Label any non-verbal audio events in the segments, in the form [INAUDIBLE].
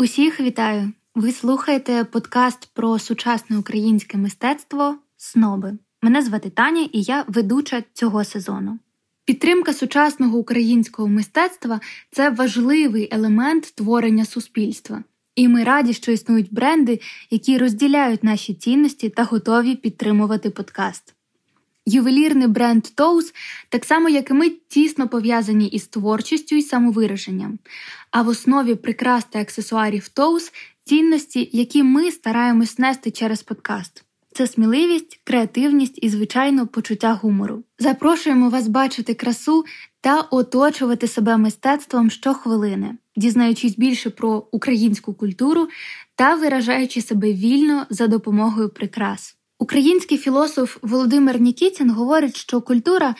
Усіх вітаю! Ви слухаєте подкаст про сучасне українське мистецтво Сноби. Мене звати Таня і я ведуча цього сезону. Підтримка сучасного українського мистецтва це важливий елемент творення суспільства. І ми раді, що існують бренди, які розділяють наші цінності та готові підтримувати подкаст. Ювелірний бренд Toes, так само як і ми, тісно пов'язані із творчістю і самовираженням. А в основі прикрас та аксесуарів Toes – цінності, які ми стараємось нести через подкаст. Це сміливість, креативність і, звичайно, почуття гумору. Запрошуємо вас бачити красу та оточувати себе мистецтвом щохвилини, дізнаючись більше про українську культуру та виражаючи себе вільно за допомогою прикрас. Український філософ Володимир Нікітін говорить, що культура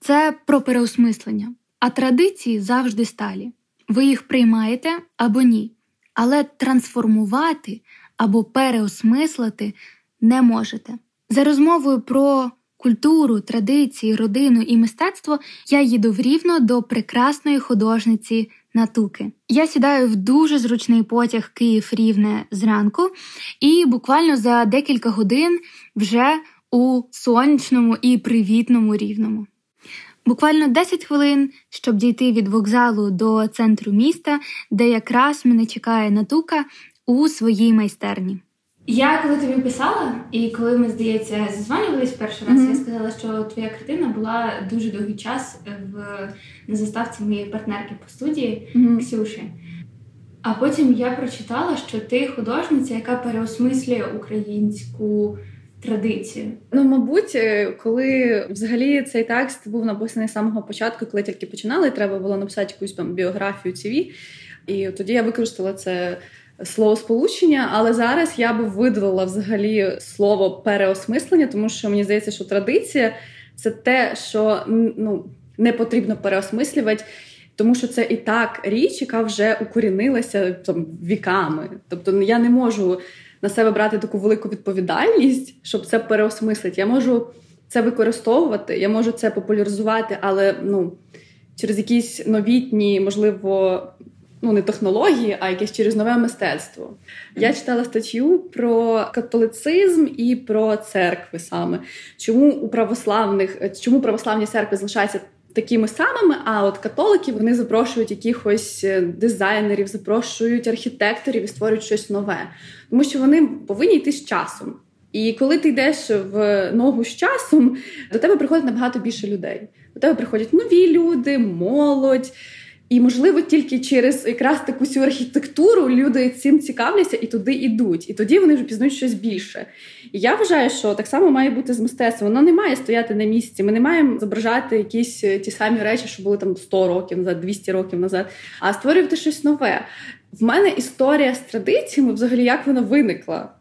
це про переосмислення, а традиції завжди сталі. Ви їх приймаєте або ні, але трансформувати або переосмислити не можете. За розмовою про культуру, традиції, родину і мистецтво я їду в рівно до прекрасної художниці Натуки. Я сідаю в дуже зручний потяг Київ Рівне зранку, і буквально за декілька годин вже у сонячному і привітному рівному. Буквально 10 хвилин, щоб дійти від вокзалу до центру міста, де якраз мене чекає Натука у своїй майстерні. Я коли тобі писала, і коли ми, здається, зазванювались перший раз, mm-hmm. я сказала, що твоя картина була дуже довгий час в на заставці моєї партнерки по студії mm-hmm. Ксюші. А потім я прочитала, що ти художниця, яка переосмислює українську традицію. Ну, мабуть, е, коли взагалі цей текст був написаний з самого початку, коли тільки починали, треба було написати якусь там біографію CV, і тоді я використала це словосполучення, але зараз я би видалила взагалі слово переосмислення, тому що мені здається, що традиція це те, що ну не потрібно переосмислювати. Тому що це і так річ, яка вже укорінилася там віками. Тобто я не можу на себе брати таку велику відповідальність, щоб це переосмислити. Я можу це використовувати, я можу це популяризувати, але ну через якісь новітні, можливо, ну не технології, а якесь через нове мистецтво. Я читала статтю про католицизм і про церкви саме. Чому у православних, чому православні церкви залишаються такими самими, а от католики вони запрошують якихось е, дизайнерів, запрошують архітекторів і створюють щось нове, тому що вони повинні йти з часом. І коли ти йдеш в ногу з часом, до тебе приходить набагато більше людей. До тебе приходять нові люди, молодь. І, можливо, тільки через якраз таку всю архітектуру люди цим цікавляться і туди йдуть. І тоді вони вже пізнають щось більше. І я вважаю, що так само має бути з мистецтвом. Воно не має стояти на місці. Ми не маємо зображати якісь е, ті самі речі, що були там 100 років назад, 200 років назад, а створювати щось нове. В мене історія з традиціями, взагалі, як вона виникла.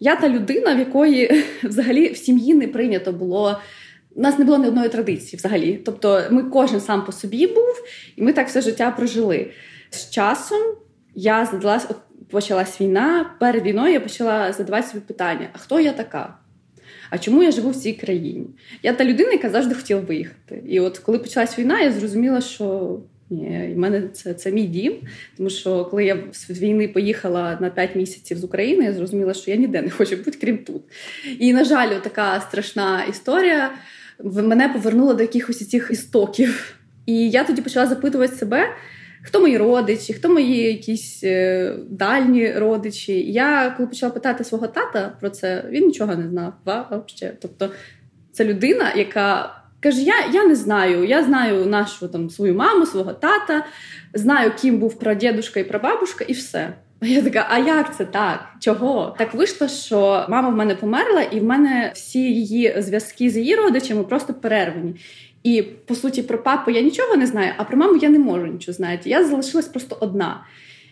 Я та людина, в якої взагалі в сім'ї не прийнято було. У нас не було ні одної традиції взагалі. Тобто ми кожен сам по собі був, і ми так все життя прожили. З часом я задалась, от почалась війна. Перед війною я почала задавати собі питання: а хто я така? А чому я живу в цій країні? Я та людина, яка завжди хотіла виїхати. І от коли почалась війна, я зрозуміла, що ні, в мене це це мій дім. Тому що коли я з війни поїхала на 5 місяців з України, я зрозуміла, що я ніде не хочу бути, крім тут. І, на жаль, така страшна історія мене повернуло до якихось цих істоків. І я тоді почала запитувати себе, хто мої родичі, хто мої якісь е, дальні родичі. Я коли почала питати свого тата про це, він нічого не знав. Взагалі. Тобто, це людина, яка. Каже, я я не знаю. Я знаю нашу там свою маму, свого тата, знаю, ким був прадідушка і прабабушка, і все. Я така, а як це так? Чого? Так вийшло, що мама в мене померла, і в мене всі її зв'язки з її родичами просто перервані. І по суті, про папу я нічого не знаю, а про маму я не можу нічого знати. Я залишилась просто одна.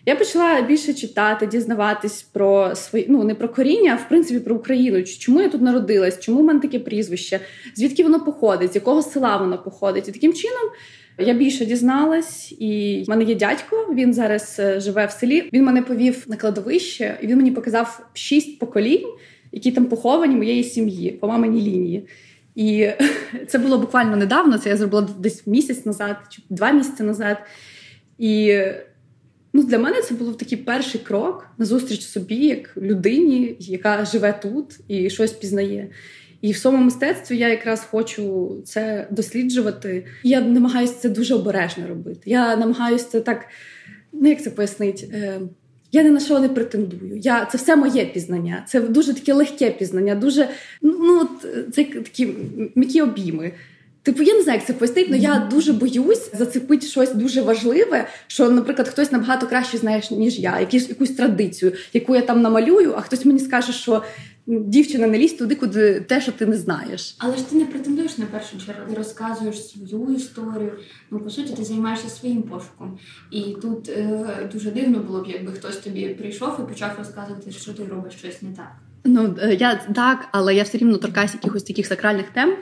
Я почала більше читати, дізнаватись про свої, ну не про коріння, а в принципі про Україну. Чому я тут народилась? Чому в мене таке прізвище? Звідки воно походить? З якого села воно походить? І таким чином я більше дізналась, і в мене є дядько. Він зараз е, живе в селі. Він мене повів на кладовище, і він мені показав шість поколінь, які там поховані моєї сім'ї по маминій лінії. І [LAUGHS] це було буквально недавно. Це я зробила десь місяць назад, чи два місяці назад. І Ну, Для мене це був такий перший крок на зустріч собі, як людині, яка живе тут і щось пізнає. І в своєму мистецтві я якраз хочу це досліджувати. Я намагаюся це дуже обережно робити. Я намагаюся це так, ну як це пояснити? Е, я ні на що не претендую. Я Це все моє пізнання. Це дуже таке легке пізнання, дуже ну, це такі м'які обійми. Типу, я не знаю, як це пояснити, але я дуже боюсь зацепити щось дуже важливе, що, наприклад, хтось набагато краще знає, ніж я, якусь якусь традицію, яку я там намалюю, а хтось мені скаже, що дівчина не лізь туди, куди те, що ти не знаєш. Але ж ти не претендуєш на першу чергу, ти розказуєш свою історію. Ну, по суті, ти займаєшся своїм пошуком. І тут е, дуже дивно було б, якби хтось тобі прийшов і почав розказувати, що ти робиш щось не так. Ну е, я так, але я все рівно торкаюся якихось таких сакральних тем.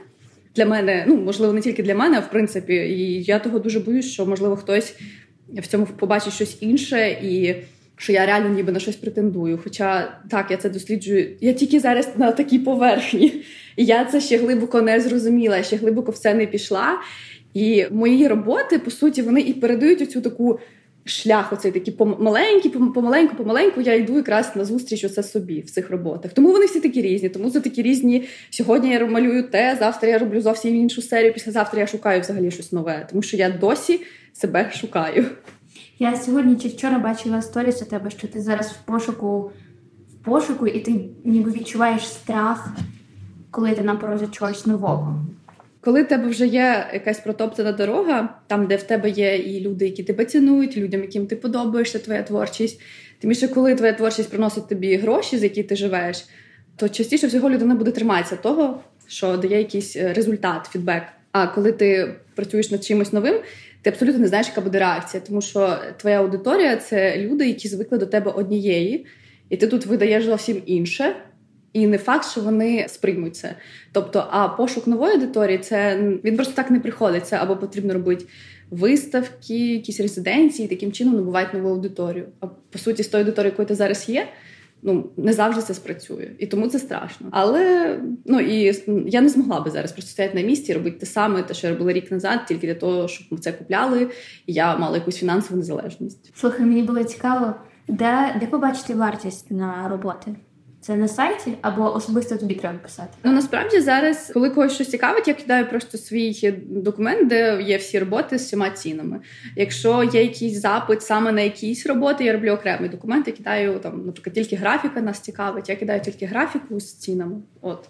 Для мене, ну можливо, не тільки для мене, а в принципі, і я того дуже боюсь, що можливо хтось в цьому побачить щось інше і що я реально ніби на щось претендую. Хоча так, я це досліджую. Я тільки зараз на такій поверхні, і я це ще глибоко не зрозуміла, ще глибоко в це не пішла. І мої роботи, по суті, вони і передають оцю таку шлях, оцей такий помаленький, помаленьку, помаленьку я йду якраз на зустріч оце собі в цих роботах. Тому вони всі такі різні. Тому це такі різні. Сьогодні я малюю те, завтра я роблю зовсім іншу серію. Післязавтра я шукаю взагалі щось нове, тому що я досі себе шукаю. Я сьогодні чи вчора бачила сторіс у тебе, що ти зараз в пошуку в пошуку, і ти ніби відчуваєш страх, коли ти на чогось нового. Коли в тебе вже є якась протоптана дорога, там, де в тебе є і люди, які тебе цінують, людям, яким ти подобаєшся, твоя творчість. Тим більше, коли твоя творчість приносить тобі гроші, з які ти живеш, то частіше всього людина буде триматися того, що дає якийсь е, результат, фідбек. А коли ти працюєш над чимось новим, ти абсолютно не знаєш, яка буде реакція, тому що твоя аудиторія це люди, які звикли до тебе однієї, і ти тут видаєш зовсім інше. І не факт, що вони сприймуть це. Тобто, а пошук нової аудиторії це він просто так не приходить. Це або потрібно робити виставки, якісь резиденції, таким чином набувають нову аудиторію. А по суті, з тою аудиторією, якою ти зараз є, ну не завжди це спрацює, і тому це страшно. Але ну і я не змогла би зараз просто стояти на місці, робити те саме, те, що я робила рік назад, тільки для того, щоб ми це купляли, і я мала якусь фінансову незалежність. Слухай, мені було цікаво, де, де побачити вартість на роботи. Це на сайті або особисто тобі треба писати? Ну насправді зараз, коли когось щось цікавить, я кидаю просто свій документ, де є всі роботи з всіма цінами. Якщо є якийсь запит саме на якісь роботи, я роблю окремий документ, я кидаю там, наприклад, тільки графіка нас цікавить, я кидаю тільки графіку з цінами. От.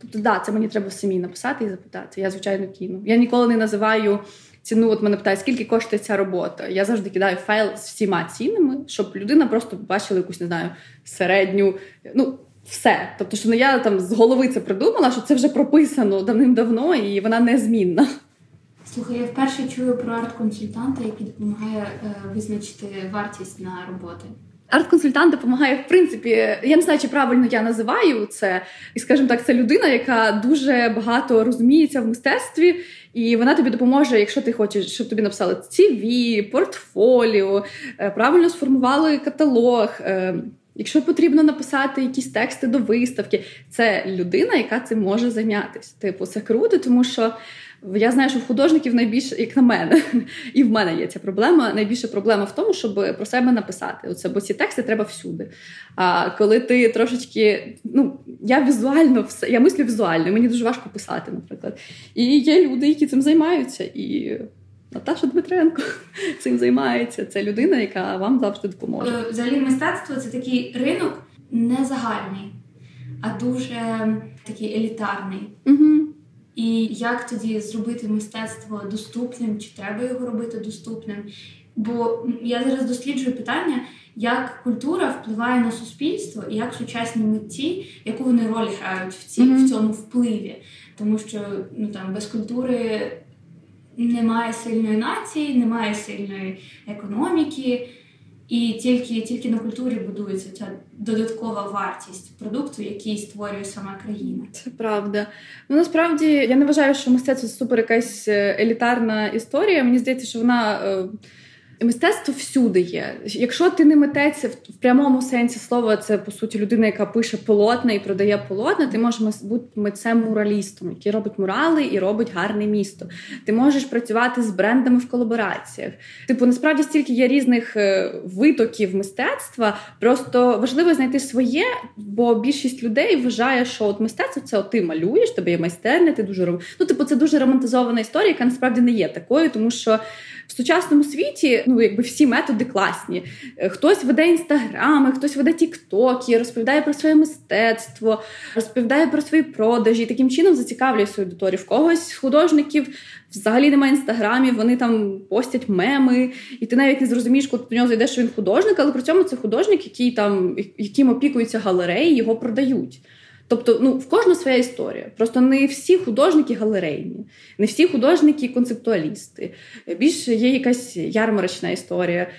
Тобто, да, це мені треба самі написати і запитати. Я, звичайно, кину. Я ніколи не називаю ціну. От мене питають, скільки коштує ця робота. Я завжди кидаю файл з всіма цінами, щоб людина просто бачила якусь, не знаю, середню. ну, все. Тобто, що не я там з голови це придумала, що це вже прописано давним-давно і вона незмінна. Слухай, я вперше чую про арт-консультанта, який допомагає е, визначити вартість на роботи. Арт-консультант допомагає, в принципі, я не знаю, чи правильно я називаю це, і скажімо так, це людина, яка дуже багато розуміється в мистецтві, і вона тобі допоможе, якщо ти хочеш, щоб тобі написали CV, портфоліо, е, правильно сформували каталог. Е, якщо потрібно написати якісь тексти до виставки, це людина, яка цим може зайнятися. Типу, це круто, тому що я знаю, що в художників найбільше, як на мене, [LAUGHS] і в мене є ця проблема. Найбільша проблема в тому, щоб про себе написати. Оце, бо ці тексти треба всюди. А коли ти трошечки, ну я візуально все, я мислю візуально, мені дуже важко писати, наприклад. І є люди, які цим займаються. І Наташа Дмитренко [LAUGHS] цим займається. Це людина, яка вам завжди допоможе. Е, взагалі, мистецтво це такий ринок не загальний, а дуже такий елітарний. Угу. І як тоді зробити мистецтво доступним, чи треба його робити доступним? Бо я зараз досліджую питання, як культура впливає на суспільство і як сучасні митці, яку вони роль грають в ці, mm-hmm. в цьому впливі. Тому що ну там без культури немає сильної нації, немає сильної економіки. І тільки тільки на культурі будується ця додаткова вартість продукту, який створює сама країна. Це правда. Ну насправді я не вважаю, що мистецтво супер якась е, елітарна історія. Мені здається, що вона. Е, Мистецтво всюди є. Якщо ти не митець в прямому сенсі слова, це по суті людина, яка пише полотна і продає полотна. Ти можеш бути митцем-муралістом, який робить мурали і робить гарне місто. Ти можеш працювати з брендами в колабораціях. Типу, насправді стільки є різних е, витоків мистецтва. Просто важливо знайти своє, бо більшість людей вважає, що от мистецтво це от ти малюєш, тебе є майстерня, ти дуже Ну, типу, це дуже романтизована історія, яка насправді не є такою, тому що в сучасному світі ну якби всі методи класні. Е, хтось веде інстаграми, хтось веде тіктоки, розповідає про своє мистецтво, розповідає про свої продажі. Таким чином зацікавлює свою аудиторію. В когось з художників взагалі немає інстаграмів, вони там постять меми, і ти навіть не зрозумієш, коли до нього зайдеш, що він художник, але при цьому це художник, який там яким опікуються галереї, його продають. Тобто, ну в кожну своя історія. Просто не всі художники галерейні, не всі художники концептуалісти. Більше є якась ярмарочна історія.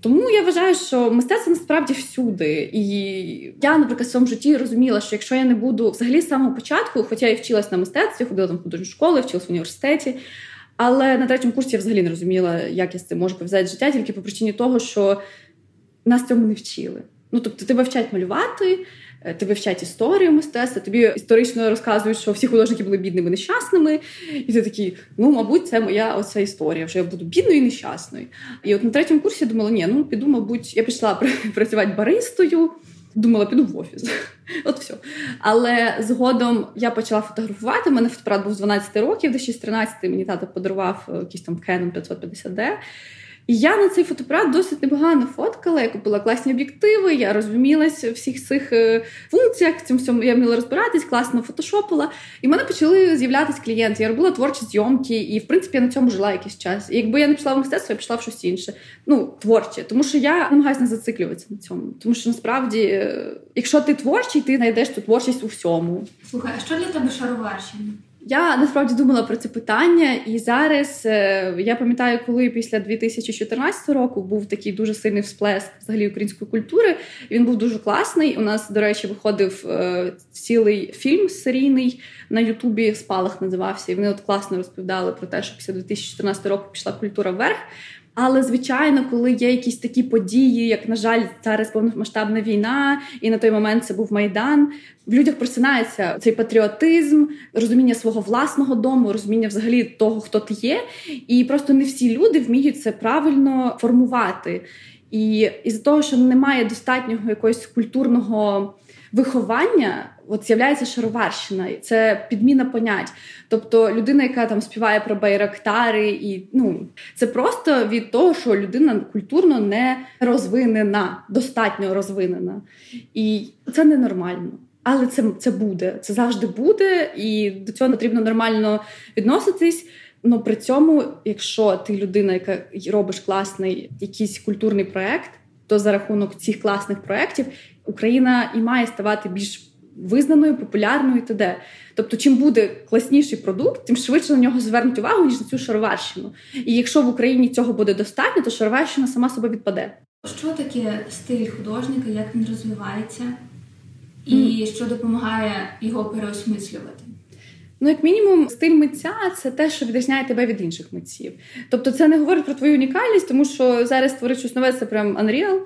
Тому я вважаю, що мистецтво насправді всюди. І я, наприклад, в своєму житті розуміла, що якщо я не буду взагалі з самого початку, хоча я і вчилась на мистецтві, ходила там в художню школу, вчилась в університеті. Але на третьому курсі я взагалі не розуміла, як я з цим можу пов'язати життя, тільки по причині того, що нас цьому не вчили. Ну тобто, тебе вчать малювати, Е, тебе вчать історію мистецтва, тобі історично розказують, що всі художники були бідними нещасними, і ти такий, ну, мабуть, це моя оця історія, що я буду бідною і нещасною. І от на третьому курсі я думала, ні, ну піду, мабуть, я пішла [LAUGHS] працювати баристою. Думала, піду в офіс. [LAUGHS] От все. Але згодом я почала фотографувати. У мене фотоапарат був з 12 років, десь з 13 мені тато подарував е, якийсь там Canon 550D. І я на цей фотоапарат досить непогано фоткала. Я купила класні об'єктиви, я розумілася в всіх цих е, функціях. Цим всьому я вміла розбиратись, класно фотошопила. І в мене почали з'являтися клієнти. Я робила творчі зйомки, і в принципі я на цьому жила якийсь час. І якби я не пішла в мистецтво, я пішла в щось інше. Ну, творче, тому що я намагаюся не зациклюватися на цьому. Тому що насправді, е, якщо ти творчий, ти знайдеш ту творчість у всьому. Слухай, а що для тебе шароварщина? Я насправді думала про це питання, і зараз е, я пам'ятаю, коли після 2014 року був такий дуже сильний всплеск взагалі української культури. Він був дуже класний. У нас, до речі, виходив е, цілий фільм серійний на Ютубі. Спалах називався. І вони от класно розповідали про те, що після 2014 року пішла культура вверх. Але звичайно, коли є якісь такі події, як на жаль, зараз повномасштабна війна, і на той момент це був майдан. В людях просинається цей патріотизм, розуміння свого власного дому, розуміння взагалі того, хто ти є, і просто не всі люди вміють це правильно формувати. І із того, що немає достатнього якогось культурного виховання, от з'являється шароварщина, це підміна понять. Тобто людина, яка там співає про байрактари, і ну це просто від того, що людина культурно не розвинена, достатньо розвинена, і це ненормально. Але це це буде, це завжди буде, і до цього потрібно нормально відноситись. Ну при цьому, якщо ти людина, яка робиш класний якийсь культурний проект, то за рахунок цих класних проєктів Україна і має ставати більш визнаною, популярною і т.д. Тобто, чим буде класніший продукт, тим швидше на нього звернуть увагу ніж на цю шароварщину. І якщо в Україні цього буде достатньо, то шароварщина сама себе відпаде. Що таке стиль художника, як він розвивається, і mm. що допомагає його переосмислювати? Ну, як мінімум, стиль митця це те, що відрізняє тебе від інших митців. Тобто, це не говорить про твою унікальність, тому що зараз створити щось нове це прям unreal.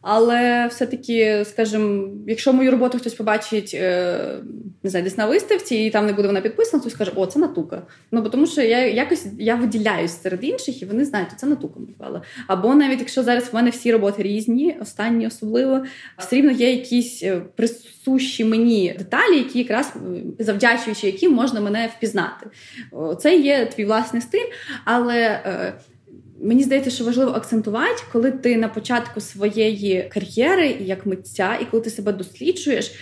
Але все-таки, скажімо, якщо мою роботу хтось побачить е, не знаю, десь на виставці, і там не буде вона підписана, то скаже, о, це натука. Ну бо тому, що я якось я виділяюсь серед інших, і вони знають, що це натука малювала. Або навіть якщо зараз в мене всі роботи різні, останні особливо, все рівно є якісь е, присущі мені деталі, які якраз е, завдячуючи яким можна мене впізнати. Це є твій власний стиль, але Мені здається, що важливо акцентувати, коли ти на початку своєї кар'єри як митця, і коли ти себе досліджуєш,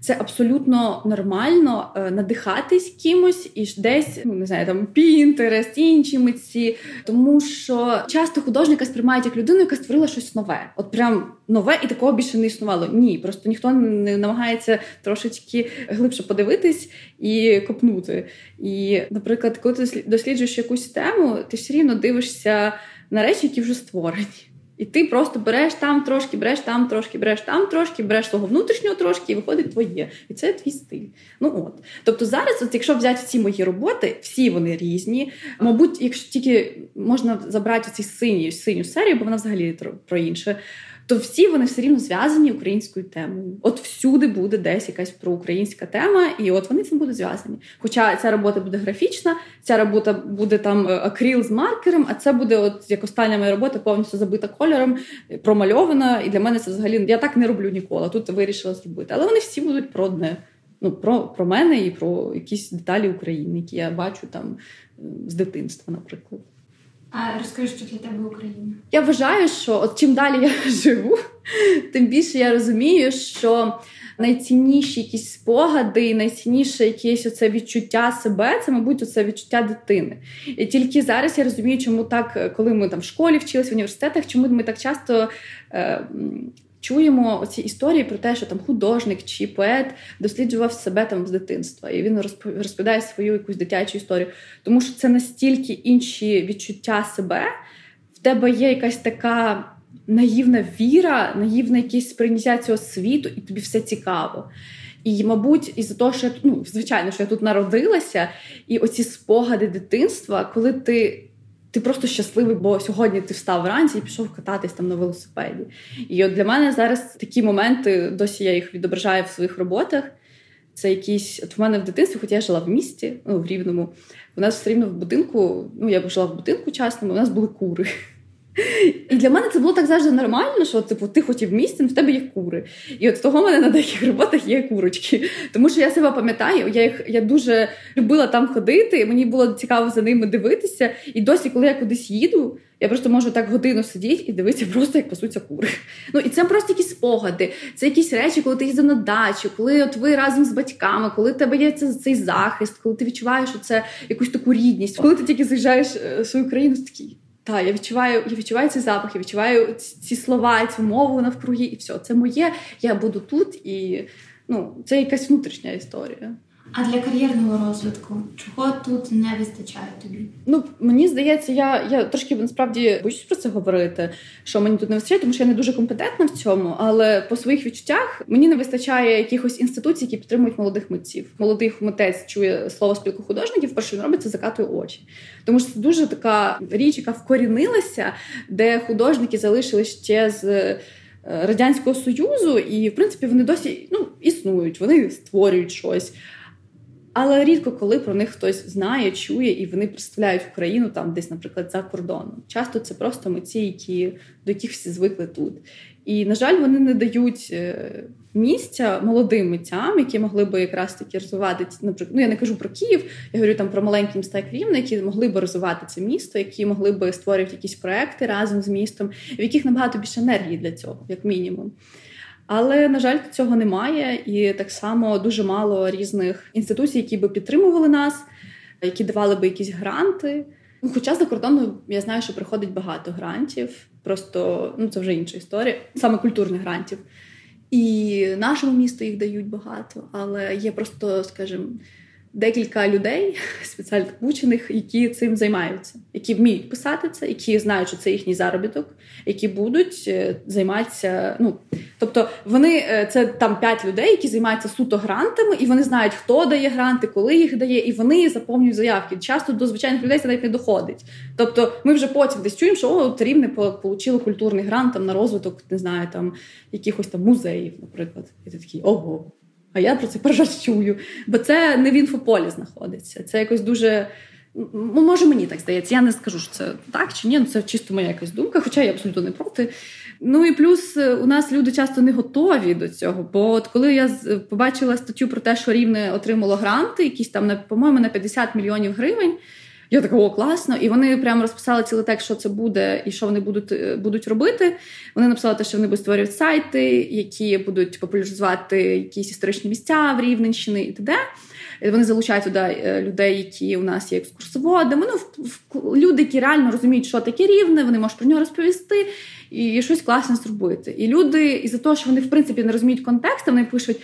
це абсолютно нормально е, надихатись кимось і десь ну не знаю, там Pinterest, інші митці, тому що часто художника сприймають як людину, яка створила щось нове, от прям нове, і такого більше не існувало. Ні, просто ніхто не намагається трошечки глибше подивитись і копнути. І, наприклад, коли ти досліджуєш якусь тему, ти все рівно дивишся на речі, які вже створені. І ти просто береш там трошки, береш там трошки, береш там трошки, береш свого внутрішнього трошки, і виходить твоє. І це твій стиль. Ну от. Тобто зараз, от якщо взяти всі мої роботи, всі вони різні. Мабуть, якщо тільки можна забрати ці синю синю серію, бо вона взагалі про інше то всі вони все рівно зв'язані українською темою. От всюди буде десь якась проукраїнська тема, і от вони цим будуть зв'язані. Хоча ця робота буде графічна, ця робота буде там е, акрил з маркером, а це буде, от як остання моя робота, повністю забита кольором, промальована. І для мене це взагалі я так не роблю ніколи. Тут вирішила зробити. Але вони всі будуть про одне. Ну, про про мене і про якісь деталі України, які я бачу там е, з дитинства, наприклад. А розкажи, що для тебе Україна? Я вважаю, що от чим далі я [LAUGHS] живу, тим більше я розумію, що найцінніші якісь спогади, найцінніше якесь оце відчуття себе, це, мабуть, оце відчуття дитини. І тільки зараз я розумію, чому так, коли ми там в школі вчилися в університетах, чому ми так часто. Е, чуємо ці історії про те, що там художник чи поет досліджував себе там з дитинства, і він розповідає свою якусь дитячу історію. Тому що це настільки інші відчуття себе, в тебе є якась така наївна віра, наївне якесь сприйняття цього світу, і тобі все цікаво. І, мабуть, із-за того, що я ну, звичайно, що я тут народилася, і оці спогади дитинства, коли ти ти просто щасливий, бо сьогодні ти встав вранці і пішов кататись там на велосипеді. І от для мене зараз такі моменти, досі я їх відображаю в своїх роботах. Це якісь от в мене в дитинстві, хоча я жила в місті, ну в Рівному. У нас все рівно в будинку. Ну я жила в будинку частному, у нас були кури. І для мене це було так завжди нормально, що типу, ти хотів місце, в тебе є кури. І от того в мене на деяких роботах є курочки. Тому що я себе пам'ятаю, я їх я дуже любила там ходити, мені було цікаво за ними дивитися. І досі, коли я кудись їду, я просто можу так годину сидіти і дивитися, просто як пасуться кури. Ну і це просто якісь спогади, це якісь речі, коли ти їздив на дачу, коли от ви разом з батьками, коли тебе є цей захист, коли ти відчуваєш що це якусь таку рідність, коли ти тільки заїжджаєш е, в свою країну, такий. Так, я відчуваю, я відчуваю цей запах, я відчуваю ці слова, цю мову навкруги, і все. Це моє. Я буду тут, і ну, це якась внутрішня історія. А для кар'єрного розвитку чого тут не вистачає тобі? Ну мені здається, я я трошки насправді боюсь про це говорити. Що мені тут не вистачає, тому що я не дуже компетентна в цьому. Але по своїх відчуттях мені не вистачає якихось інституцій, які підтримують молодих митців. Молодий митець чує слово спілку художників. Перше він робить це закатує очі, тому що це дуже така річ, яка вкорінилася, де художники залишили ще з. Е, Радянського Союзу, і в принципі вони досі ну існують, вони створюють щось. Але рідко коли про них хтось знає, чує і вони представляють Україну там, десь, наприклад, за кордоном. Часто це просто митці, які до яких всі звикли тут. І, на жаль, вони не дають е, місця молодим митцям, які могли би якраз таки розвивати наприклад, ну я не кажу про Київ, я говорю там про маленькі міста Рівне, які могли би розвивати це місто, які могли би створювати якісь проекти разом з містом, в яких набагато більше енергії для цього, як мінімум. Але на жаль, цього немає, і так само дуже мало різних інституцій, які би підтримували нас, які давали би якісь гранти. Ну, Хоча за кордону я знаю, що приходить багато грантів, просто ну це вже інша історія, саме культурних грантів. І нашому місту їх дають багато, але є просто, скажімо, декілька людей [LAUGHS] спеціально обучених, які цим займаються, які вміють писати це, які знають, що це їхній заробіток, які будуть е, займатися. Ну тобто, вони е, це там п'ять людей, які займаються суто грантами, і вони знають, хто дає гранти, коли їх дає, і вони заповнюють заявки. Часто до звичайних людей це навіть не доходить. Тобто, ми вже потім десь чуємо, що от рівне отримали культурний грант там на розвиток, не знаю, там якихось там музеїв, наприклад, і ти такий ого. А я про це перший. Бо це не в інфополі знаходиться. Це якось дуже. Ну, може, мені так здається. Я не скажу, що це так чи ні. Ну це чисто моя якась думка, хоча я абсолютно не проти. Ну і плюс е, у нас люди часто не готові до цього. Бо от коли я побачила статтю про те, що рівне отримало гранти, якісь там по-моєму на 50 мільйонів гривень. Я така, о, класно. І вони прямо розписали цілий текст, що це буде і що вони будуть е, будуть робити. Вони написали, те, що вони будуть створювати сайти, які будуть популяризувати якісь історичні місця в Рівненщини і т.д. Вони залучають туди е, людей, які у нас є екскурсоводами. Ну, люди, які реально розуміють, що таке рівне, вони можуть про нього розповісти і щось класне зробити. І люди, із-за того, що вони в принципі не розуміють контексту, вони пишуть.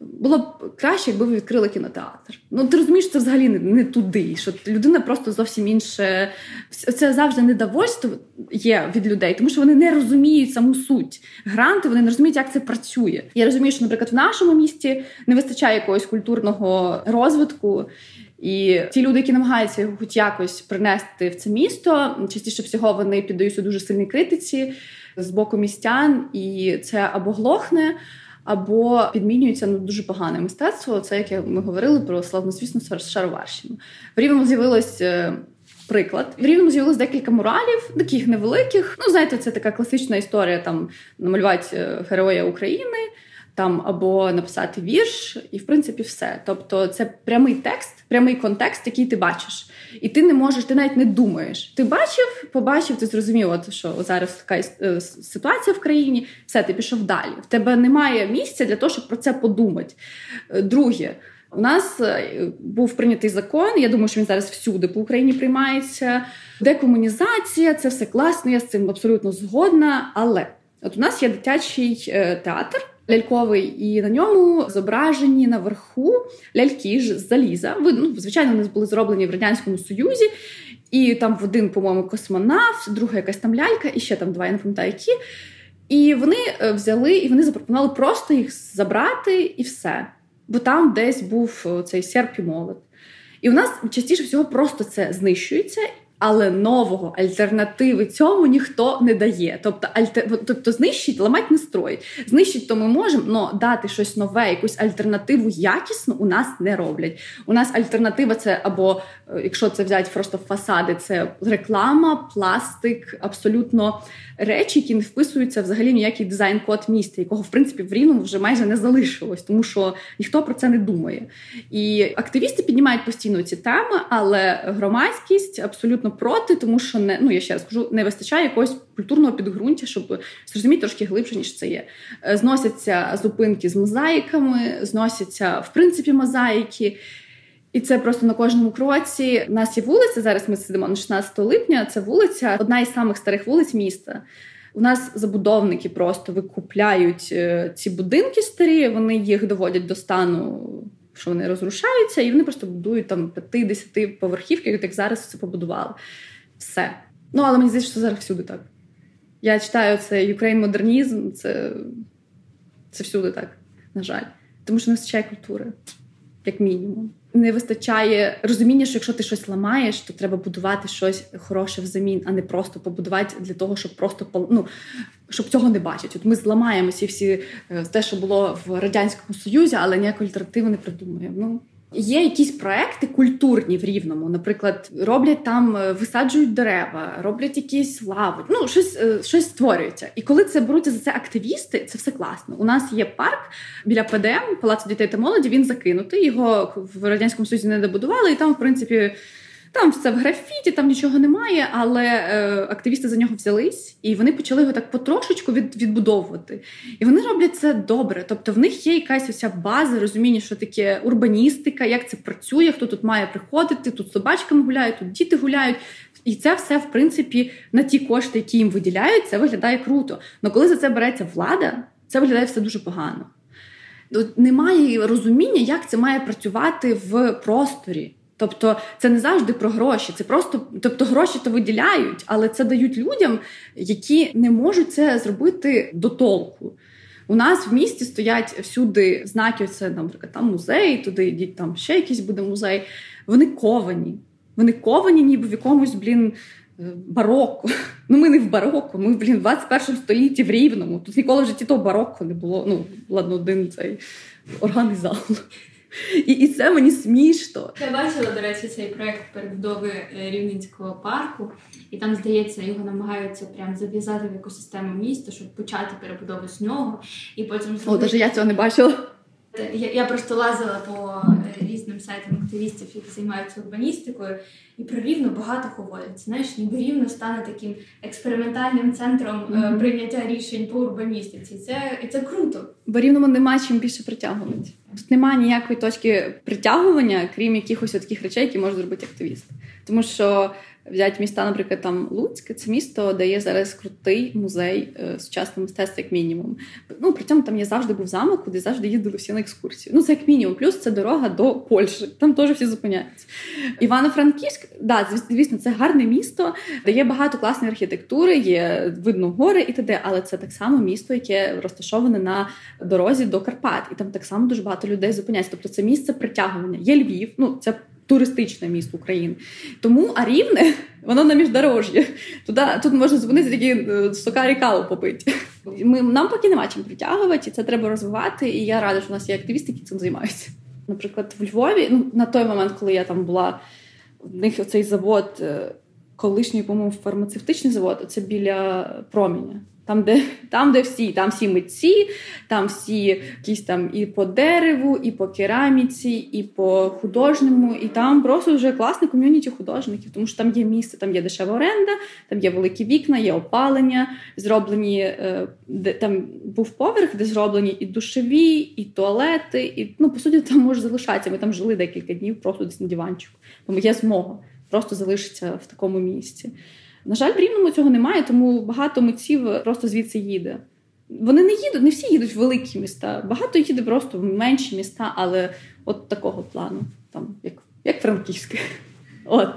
Було б краще, якби ви відкрили кінотеатр. Ну ти розумієш, це взагалі не, не туди. Що людина просто зовсім інше. Це завжди недовольство є від людей, тому що вони не розуміють саму суть гранти, вони не розуміють, як це працює. Я розумію, що, наприклад, в нашому місті не вистачає якогось культурного розвитку. І ті люди, які намагаються його хоч якось принести в це місто, частіше всього вони піддаються дуже сильній критиці з боку містян, і це або глохне або підмінюється на дуже погане мистецтво. Це як ми говорили про славнозвісну шароварщину. В Рівному з'явилось. Е, приклад в Рівному з'явилось декілька муралів, таких невеликих. Ну, знаєте, це така класична історія там намалювати е, героя України там або написати вірш, і в принципі все. Тобто, це прямий текст, прямий контекст, який ти бачиш, і ти не можеш, ти навіть не думаєш. Ти бачив, побачив, ти зрозумів, от, що зараз така е, ситуація в країні, все, ти пішов далі. В тебе немає місця для того, щоб про це подумати. Е, друге. У нас е, був прийнятий закон. Я думаю, що він зараз всюди по Україні приймається. Декомунізація, це все класно. Я з цим абсолютно згодна. Але от у нас є дитячий театр ляльковий, і на ньому зображені наверху ляльки ж з заліза. Ну, звичайно, вони були зроблені в радянському союзі, і там в один, по-моєму, космонавт, друга якась там лялька, і ще там два я не пам'ятаю які. І вони е, взяли і вони запропонували просто їх забрати і все. Бо там десь був цей серп і молот. І у нас частіше всього просто це знищується, але нового альтернативи цьому ніхто не дає. Тобто, альтер... тобто знищить, ламать не строїть. Знищить то ми можемо, але дати щось нове, якусь альтернативу якісну у нас не роблять. У нас альтернатива це або е, якщо це взяти просто фасади, це реклама, пластик, абсолютно речі, які не вписуються взагалі ніякий дизайн-код міста, якого в принципі в Рівному вже майже не залишилось, тому що ніхто про це не думає. І активісти піднімають постійно ці теми, але громадськість абсолютно проти, тому що не ну я ще раз кажу, не вистачає якогось культурного підґрунтя, щоб зрозуміти трошки глибше ніж це є. Е, зносяться зупинки з мозаїками, зносяться в принципі мозаїки. І це просто на кожному кроці. У нас є вулиця. Зараз ми сидимо на 16 липня. Це вулиця, одна із самих старих вулиць міста. У нас забудовники просто викупляють е, ці будинки старі. Вони їх доводять до стану, що вони розрушаються, і вони просто будують там 50 поверхівки, як зараз це побудували. Все. Ну але мені здається, що зараз всюди так. Я читаю це Ukraine модернізм, це, це всюди так, на жаль. Тому що не вистачає культури, як мінімум не вистачає розуміння, що якщо ти щось ламаєш, то треба будувати щось хороше взамін, а не просто побудувати для того, щоб просто ну, щоб цього не бачать. От ми зламаємо всі всі е, те, що було в радянському союзі, але ніякої альтернативи не придумуємо. Ну Є якісь проекти культурні в Рівному, наприклад, роблять там, е, висаджують дерева, роблять якісь лави, ну щось е, щось створюється. І коли це беруться за це активісти, це все класно. У нас є парк біля ПДМ, Палацу дітей та молоді. Він закинутий. Його в радянському Союзі не добудували, і там, в принципі. Там все в графіті, там нічого немає, але е, активісти за нього взялись, і вони почали його так потрошечку від, відбудовувати. І вони роблять це добре. Тобто в них є якась ося база, розуміння, що таке урбаністика, як це працює, хто тут має приходити, тут собачками гуляють, тут діти гуляють. І це все, в принципі, на ті кошти, які їм виділяють, це виглядає круто. Але коли за це береться влада, це виглядає все дуже погано. Немає розуміння, як це має працювати в просторі. Тобто це не завжди про гроші, це просто тобто гроші то виділяють, але це дають людям, які не можуть це зробити до толку. У нас в місті стоять всюди знаки. Це, наприклад, там музей, туди йдіть, там ще якийсь буде музей. Вони ковані. Вони ковані, ніби в якомусь, блін, е, бароко. Ну, ми не в бароко, ми блін, в 21 столітті в Рівному. Тут ніколи в житті того бароко не було. Ну, ладно, один цей органний зал. І і це мені смішно. Я бачила, до речі, цей проект перебудови е, Рівненського парку, і там, здається, його намагаються прям зав'язати в екосистему міста, щоб почати перебудову з нього. І потім О, навіть я цього не бачила. Я я просто лазила по різним сайтам активістів, які займаються урбаністикою, і про рівно багато говорять. Знаєш, ніби рівно стане таким експериментальним центром mm-hmm. прийняття рішень по урбаністиці. Це і це круто. Бо рівному нема чим більше притягувати. Тут немає ніякої точки притягування, крім якихось таких речей, які може зробити активіст. Тому що Взять міста, наприклад, там Луцьке, це місто, де є зараз крутий музей е, сучасного мистецтва, як мінімум. Ну при цьому там є завжди був замок, куди завжди їздили всі на екскурсію. Ну це як мінімум. Плюс це дорога до Польщі. Там теж всі зупиняються. Івано-Франківськ, да, звісно, це гарне місто, де є багато класної архітектури, є видно гори і т.д., але це так само місто, яке розташоване на дорозі до Карпат, і там так само дуже багато людей зупиняється. Тобто це місце притягування. Є Львів, ну це туристичне місто України. Тому а рівне [LAUGHS] воно на міждорожжі. Туди тут можна зупинитися такі е, сокарі каву попити. Ми нам поки нема чим притягувати, і це треба розвивати. І я рада, що у нас є активісти, які цим займаються. Наприклад, в Львові, ну на той момент, коли я там була, в них оцей завод, е, колишній, по-моєму, фармацевтичний завод, це біля проміння. Там, де там, де всі, там всі митці, там всі якісь там і по дереву, і по кераміці, і по художньому, і там просто вже класне ком'юніті художників, тому що там є місце, там є дешева оренда, там є великі вікна, є опалення, зроблені е, де там був поверх, де зроблені і душові, і туалети, і ну по суті там може залишатися. Ми там жили декілька днів, просто десь на диванчику. Тому є змога просто залишитися в такому місці. На жаль, в рівному цього немає, тому багато митців просто звідси їде. Вони не їдуть, не всі їдуть в великі міста. Багато їде просто в менші міста, але от такого плану, там як як Франківське. [LAUGHS] От.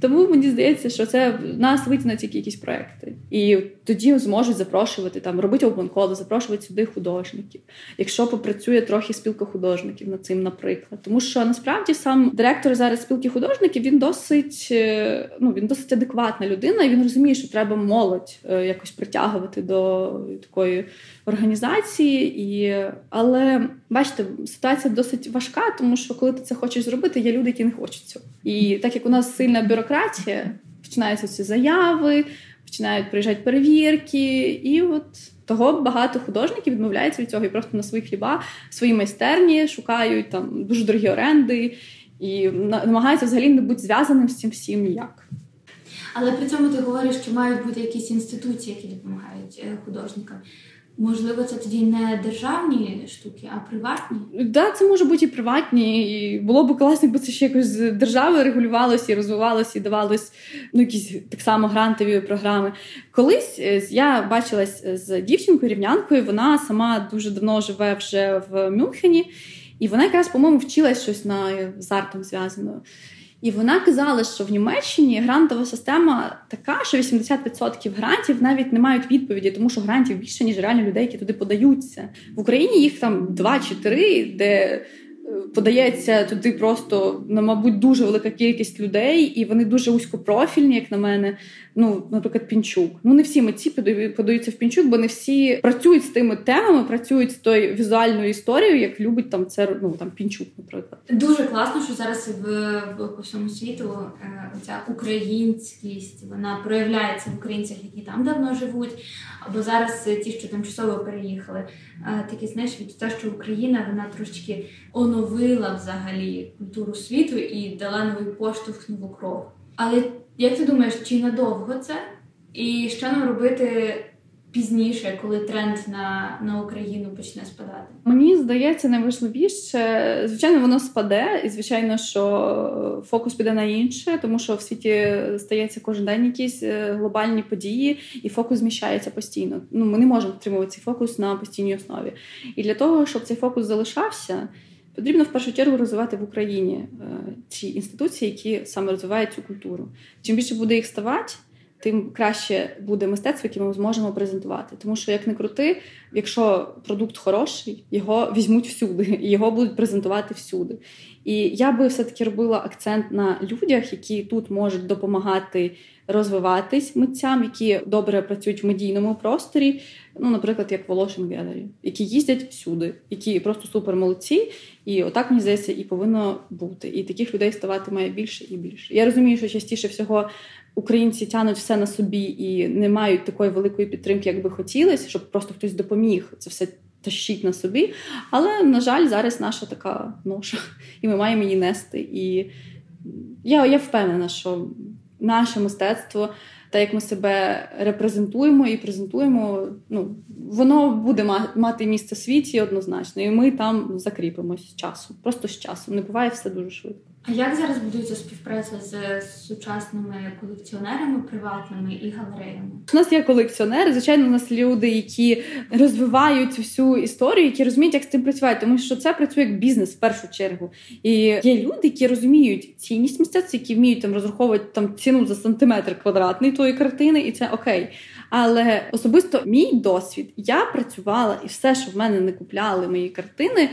Тому мені здається, що це нас витягнуть тільки якісь проекти. І тоді зможуть запрошувати там, робити опенколи, запрошувати сюди художників. Якщо попрацює трохи спілка художників над цим, наприклад. Тому що насправді сам директор зараз спілки художників він досить е, ну, він досить адекватна людина, і він розуміє, що треба молодь е, якось притягувати до такої організації. І... Але бачите, ситуація досить важка, тому що коли ти це хочеш зробити, є люди, які не хочуть цього. І так як у нас сильна бюрократія, починаються ці заяви, починають приїжджати перевірки, і от того багато художників відмовляються від цього і просто на свої хліба, свої майстерні шукають там дуже дорогі оренди і намагаються взагалі не бути зв'язаним з цим всім ніяк. Але при цьому ти говориш, що мають бути якісь інституції, які допомагають е, художникам. Можливо, це тоді не державні штуки, а приватні? Так, да, це може бути і приватні. І Було б класно, якби це ще якось з держави регулювалося і розвивалося, і давалось ну, якісь так само грантові програми. Колись е, я бачилась з дівчинкою рівнянкою. Вона сама дуже давно живе вже в Мюнхені, і вона якраз, по-моєму, вчилась щось на з артом зв'язано. І вона казала, що в Німеччині грантова система така, що 80% грантів навіть не мають відповіді, тому що грантів більше, ніж реально людей, які туди подаються. В Україні їх там два чи три, де подається туди просто, ну, мабуть, дуже велика кількість людей, і вони дуже вузькопрофільні, як на мене. Ну, наприклад, пінчук. Ну не всі митці подаються в пінчук, бо не всі працюють з тими темами, працюють з тою візуальною історією, як любить там це ну там пінчук, наприклад. Дуже класно, що зараз в, по всьому світу е, ця українськість вона проявляється в українцях, які там давно живуть. Або зараз ті, що тимчасово переїхали, е, такі знаєш, від те, що Україна вона трошки оновила взагалі культуру світу і дала новий поштовх нову кров. Але як ти думаєш, чи надовго це? І що нам робити пізніше, коли тренд на на Україну почне спадати? Мені здається, найважливіше, звичайно, воно спаде, і звичайно, що фокус піде на інше, тому що в світі стається кожен день якісь е, глобальні події, і фокус зміщається постійно. Ну ми не можемо підтримувати цей фокус на постійній основі. І для того, щоб цей фокус залишався. Потрібно в першу чергу розвивати в Україні е, ці інституції, які саме розвивають цю культуру. Чим більше буде їх ставати, тим краще буде мистецтво, яке ми зможемо презентувати. Тому що, як не крути, якщо продукт хороший, його візьмуть всюди, і його будуть презентувати всюди. І я би все-таки робила акцент на людях, які тут можуть допомагати розвиватись митцям, які добре працюють в медійному просторі. Ну, наприклад, як Волошин Гелері, які їздять всюди, які просто супер молодці. І отак мені здається, і повинно бути. І таких людей ставати має більше і більше. Я розумію, що частіше всього українці тянуть все на собі і не мають такої великої підтримки, як би хотілося, щоб просто хтось допоміг це все тащить на собі. Але, на жаль, зараз наша така ноша, і ми маємо її нести. І я, я впевнена, що наше мистецтво. Та як ми себе репрезентуємо і презентуємо, ну воно буде мати місце в світі однозначно, і ми там закріпимось з часом. Просто з часом. Не буває все дуже швидко. А як зараз будується співпраця з сучасними колекціонерами приватними і галереями? У нас є колекціонери, звичайно, у нас люди, які розвивають всю історію, які розуміють, як з цим працювати, тому що це працює як бізнес в першу чергу. І є люди, які розуміють цінність мистецтва, які вміють там розраховувати там ціну за сантиметр квадратний тої картини, і це окей. Але особисто мій досвід я працювала, і все, що в мене не купляли мої картини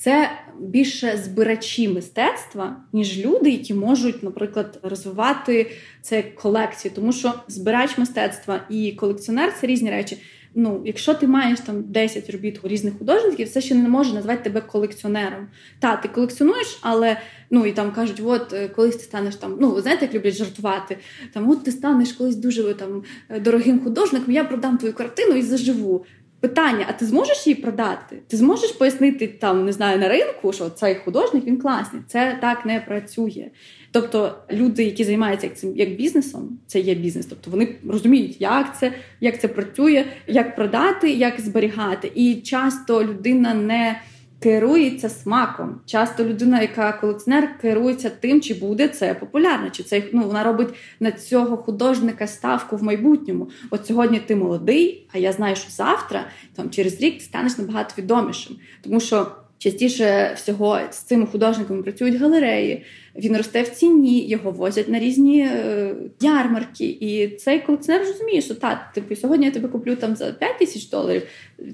це більше збирачі мистецтва, ніж люди, які можуть, наприклад, розвивати це колекцію. Тому що збирач мистецтва і колекціонер це різні речі. Ну, якщо ти маєш там 10 робіт у різних художників, це ще не може назвати тебе колекціонером. Та, ти колекціонуєш, але ну і там кажуть, от е, колись ти станеш там. Ну, знаєте, як люблять жартувати. Там от ти станеш колись дуже там дорогим художником, я продам твою картину і заживу. Питання: а ти зможеш її продати? Ти зможеш пояснити там, не знаю, на ринку, що цей художник він класний. Це так не працює. Тобто люди, які займаються цим як бізнесом, це є бізнес. Тобто вони розуміють, як це, як це працює, як продати, як зберігати. І часто людина не керується смаком. Часто людина, яка колекціонер, керується тим, чи буде це популярно, чи це ну вона робить на цього художника ставку в майбутньому. От сьогодні ти молодий, а я знаю, що завтра, там через рік, ти станеш набагато відомішим, тому що. Частіше всього з цими художниками працюють галереї. Він росте в ціні, його возять на різні е, ярмарки. І цей колекціонер розуміє, що так, типу, сьогодні я тебе куплю там за 5 тисяч доларів.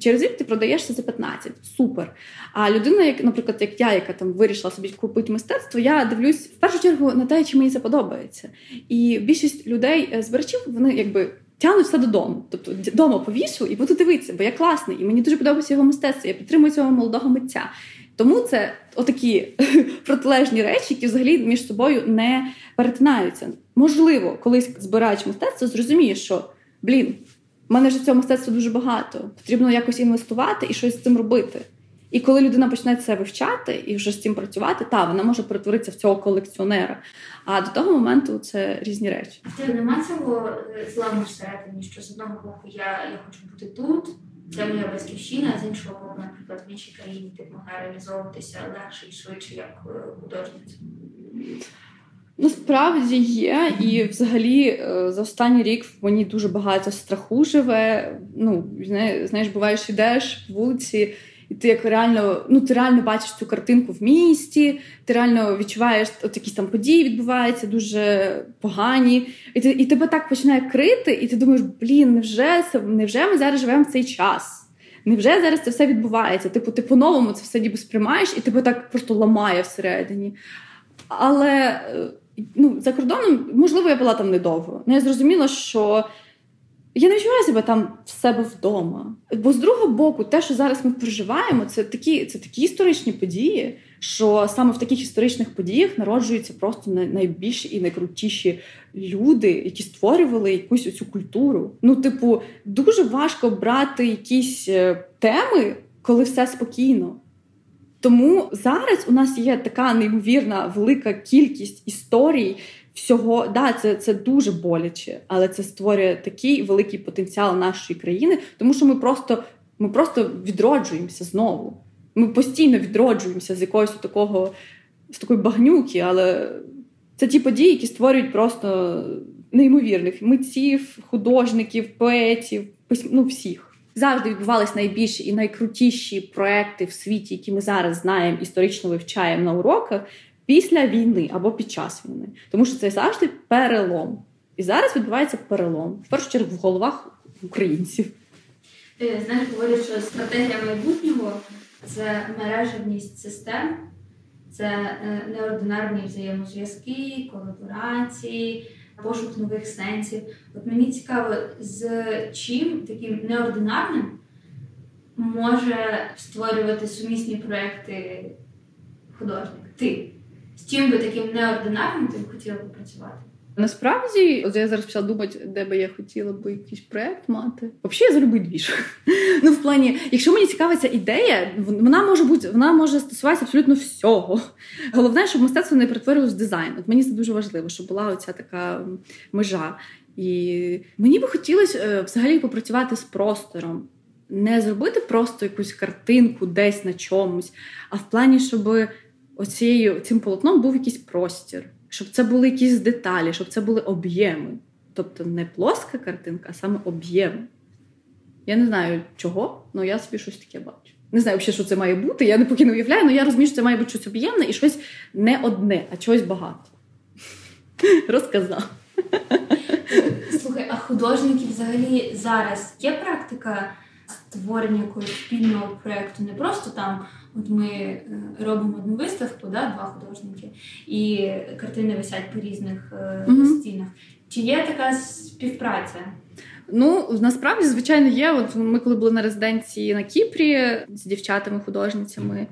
Через рік ти продаєшся за 15. Супер. А людина, як, наприклад, як я, яка там вирішила собі купити мистецтво, я дивлюсь в першу чергу на те, чи мені це подобається. І більшість людей е, збирачів вони якби. Тягнуть все додому, тобто вдома повішу і буду дивитися, бо я класний, і мені дуже подобається його мистецтво. Я підтримую цього молодого митця. Тому це отакі [LAUGHS] протилежні речі, які взагалі між собою не перетинаються. Можливо, колись збирач мистецтва зрозуміє, що блін, в мене ж цього мистецтва дуже багато. Потрібно якось інвестувати і щось з цим робити. І коли людина почне це вивчати і вже з цим працювати, та вона може перетворитися в цього колекціонера. А до того моменту це різні речі. Ти нема цього е, зламу всередині, що з одного боку я, я хочу бути тут. Це моя батьківщина, а з іншого боку, наприклад, в іншій країні ти могла реалізовуватися легше і швидше як е, художниця. Насправді є, і взагалі е, за останній рік в мені дуже багато страху живе. Ну, знаєш, буваєш, ідеш в вулиці, і ти як реально ну ти реально бачиш цю картинку в місті, ти реально відчуваєш, от якісь там події відбуваються дуже погані, і ти і тебе так починає крити, і ти думаєш, блін, невже невже ми зараз живемо в цей час? Невже зараз це все відбувається? Типу, ти по-новому це все ніби сприймаєш, і тебе так просто ламає всередині. Але е, ну, за кордоном, можливо, я була там недовго. Ну, я зрозуміла, що я не відчуваю себе там в себе вдома. Бо з другого боку, те, що зараз ми переживаємо, це такі це такі історичні події, що саме в таких історичних подіях народжуються просто найбільші і найкрутіші люди, які створювали якусь цю культуру. Ну, типу, дуже важко брати якісь е, теми, коли все спокійно. Тому зараз у нас є така неймовірна велика кількість історій, всього, да, це це дуже боляче, але це створює такий великий потенціал нашої країни, тому що ми просто ми просто відроджуємося знову. Ми постійно відроджуємося з якогось такого з такої багнюки, але це ті події, які створюють просто неймовірних митців, художників, поетів, ну всіх. Завжди відбувались найбільші і найкрутіші проекти в світі, які ми зараз знаємо, історично вивчаємо на уроках після війни або під час війни, тому що це завжди перелом. І зараз відбувається перелом в першу чергу в головах українців. Знаєш, говорять, що стратегія майбутнього це мережевність систем, це е, неординарні взаємозв'язки, колаборації, пошук нових сенсів. От мені цікаво, з чим таким неординарним може створювати сумісні проекти художник. Ти з чим би таким неординарним ти б хотіла попрацювати? Насправді, от я зараз почала думати, де би я хотіла би якийсь проект мати. Взагалі, я залюбить двіж. [LAUGHS] Ну, в плані, якщо мені цікава ця ідея, вона може бути, вона може стосуватися абсолютно всього. Головне, щоб мистецтво не перетворилось в дизайн. От мені це дуже важливо, щоб була оця така межа. І мені би хотілося е, взагалі попрацювати з простором, не зробити просто якусь картинку десь на чомусь, а в плані, щоб оцією цим полотном був якийсь простір, щоб це були якісь деталі, щоб це були об'єми. Тобто не плоска картинка, а саме об'єми. Я не знаю чого, але я собі щось таке бачу. Не знаю, що це має бути. Я не поки не уявляю, але я розумію, що це має бути щось об'ємне і щось не одне, а чогось багато. [LAUGHS] Розказав. Слухай, а художників взагалі зараз є практика створення якогось спільного проєкту? Не просто там, от ми е, робимо одну виставку, да, два художники, і картини висять по різних mm-hmm. стінах. Чи є така співпраця? Ну, насправді, звичайно, є. От ми, коли були на резиденції на Кіпрі з дівчатами-художницями,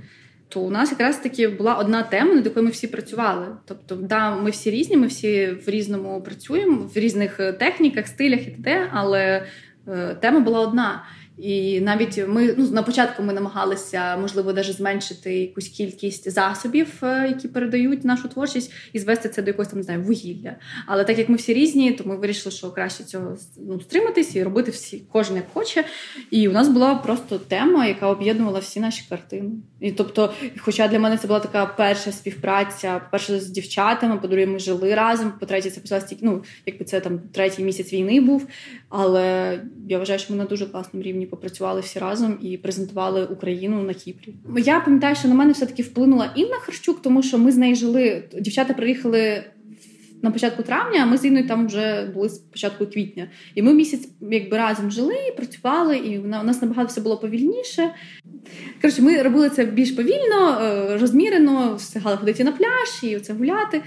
то у нас якраз таки була одна тема, над якою ми всі працювали. Тобто, да, ми всі різні, ми всі в різному працюємо, в різних е, техніках, стилях і т.д., але е, тема була одна. І навіть ми ну на початку ми намагалися, можливо, навіть зменшити якусь кількість засобів, е, які передають нашу творчість, і звести це до якогось там не знаю, вугілля. Але так як ми всі різні, то ми вирішили, що краще цього ну, стриматись і робити всі, кожен як хоче. І у нас була просто тема, яка об'єднувала всі наші картини. І тобто, хоча для мене це була така перша співпраця, перша з дівчатами, по-друге, ми жили разом. По третє, це почалася тільки ну, якби це там третій місяць війни був. Але я вважаю, що ми на дуже класному рівні попрацювали всі разом і презентували Україну на Кіпрі. Я пам'ятаю, що на мене все таки вплинула Інна Харчук, тому що ми з нею жили. Дівчата приїхали. На початку травня, а ми з Інною там вже були з початку квітня. І ми місяць якби разом жили, працювали, і у нас набагато все було повільніше. Коротше, ми робили це більш повільно, е, розмірено, встигали ходити на пляж і це гуляти.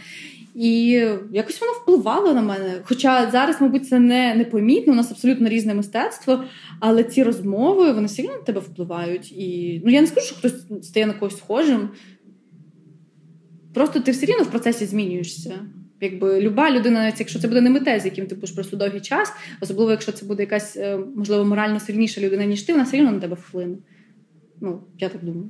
І якось воно впливало на мене. Хоча зараз, мабуть, це не непомітно, у нас абсолютно різне мистецтво, але ці розмови вони все на тебе впливають. І ну я не скажу, що хтось стає на когось схожим. Просто ти все рівно в процесі змінюєшся. Якби люба людина, навіть якщо це буде не митець, з яким ти будеш просто довгий час, особливо якщо це буде якась, е, можливо, морально сильніша людина, ніж ти, вона все рівно на тебе вплине. Ну, я так думаю.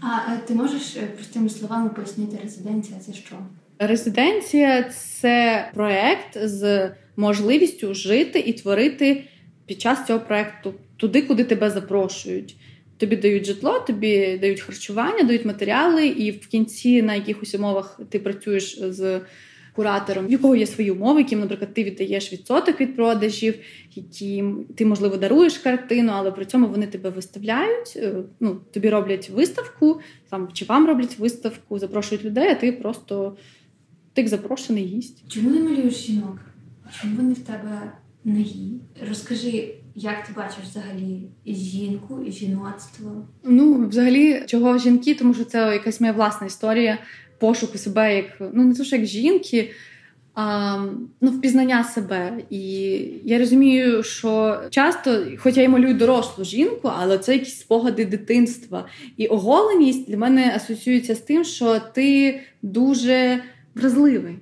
А ти можеш е, простими словами пояснити резиденція? Це що? Резиденція це проект з можливістю жити і творити під час цього проекту туди, куди тебе запрошують. Тобі дають житло, тобі дають харчування, дають матеріали, і в кінці на якихось умовах ти працюєш з куратором, в якого є свої умови, яким, наприклад, ти віддаєш відсоток від продажів, яким ти, можливо, даруєш картину, але при цьому вони тебе виставляють. Е, ну, тобі роблять виставку, там чи вам роблять виставку, запрошують людей, а ти просто ти запрошений гість. Чому не малюєш жінок? Чому вони в тебе нагі? Розкажи, як ти бачиш взагалі і жінку, і жіноцтво? Ну, взагалі, чого жінки, тому що це якась моя власна історія пошуку себе як ну не то, що як жінки. А, ну, впізнання себе. І я розумію, що часто, хоч я й малюю дорослу жінку, але це якісь спогади дитинства. І оголеність для мене асоціюється з тим, що ти дуже вразливий.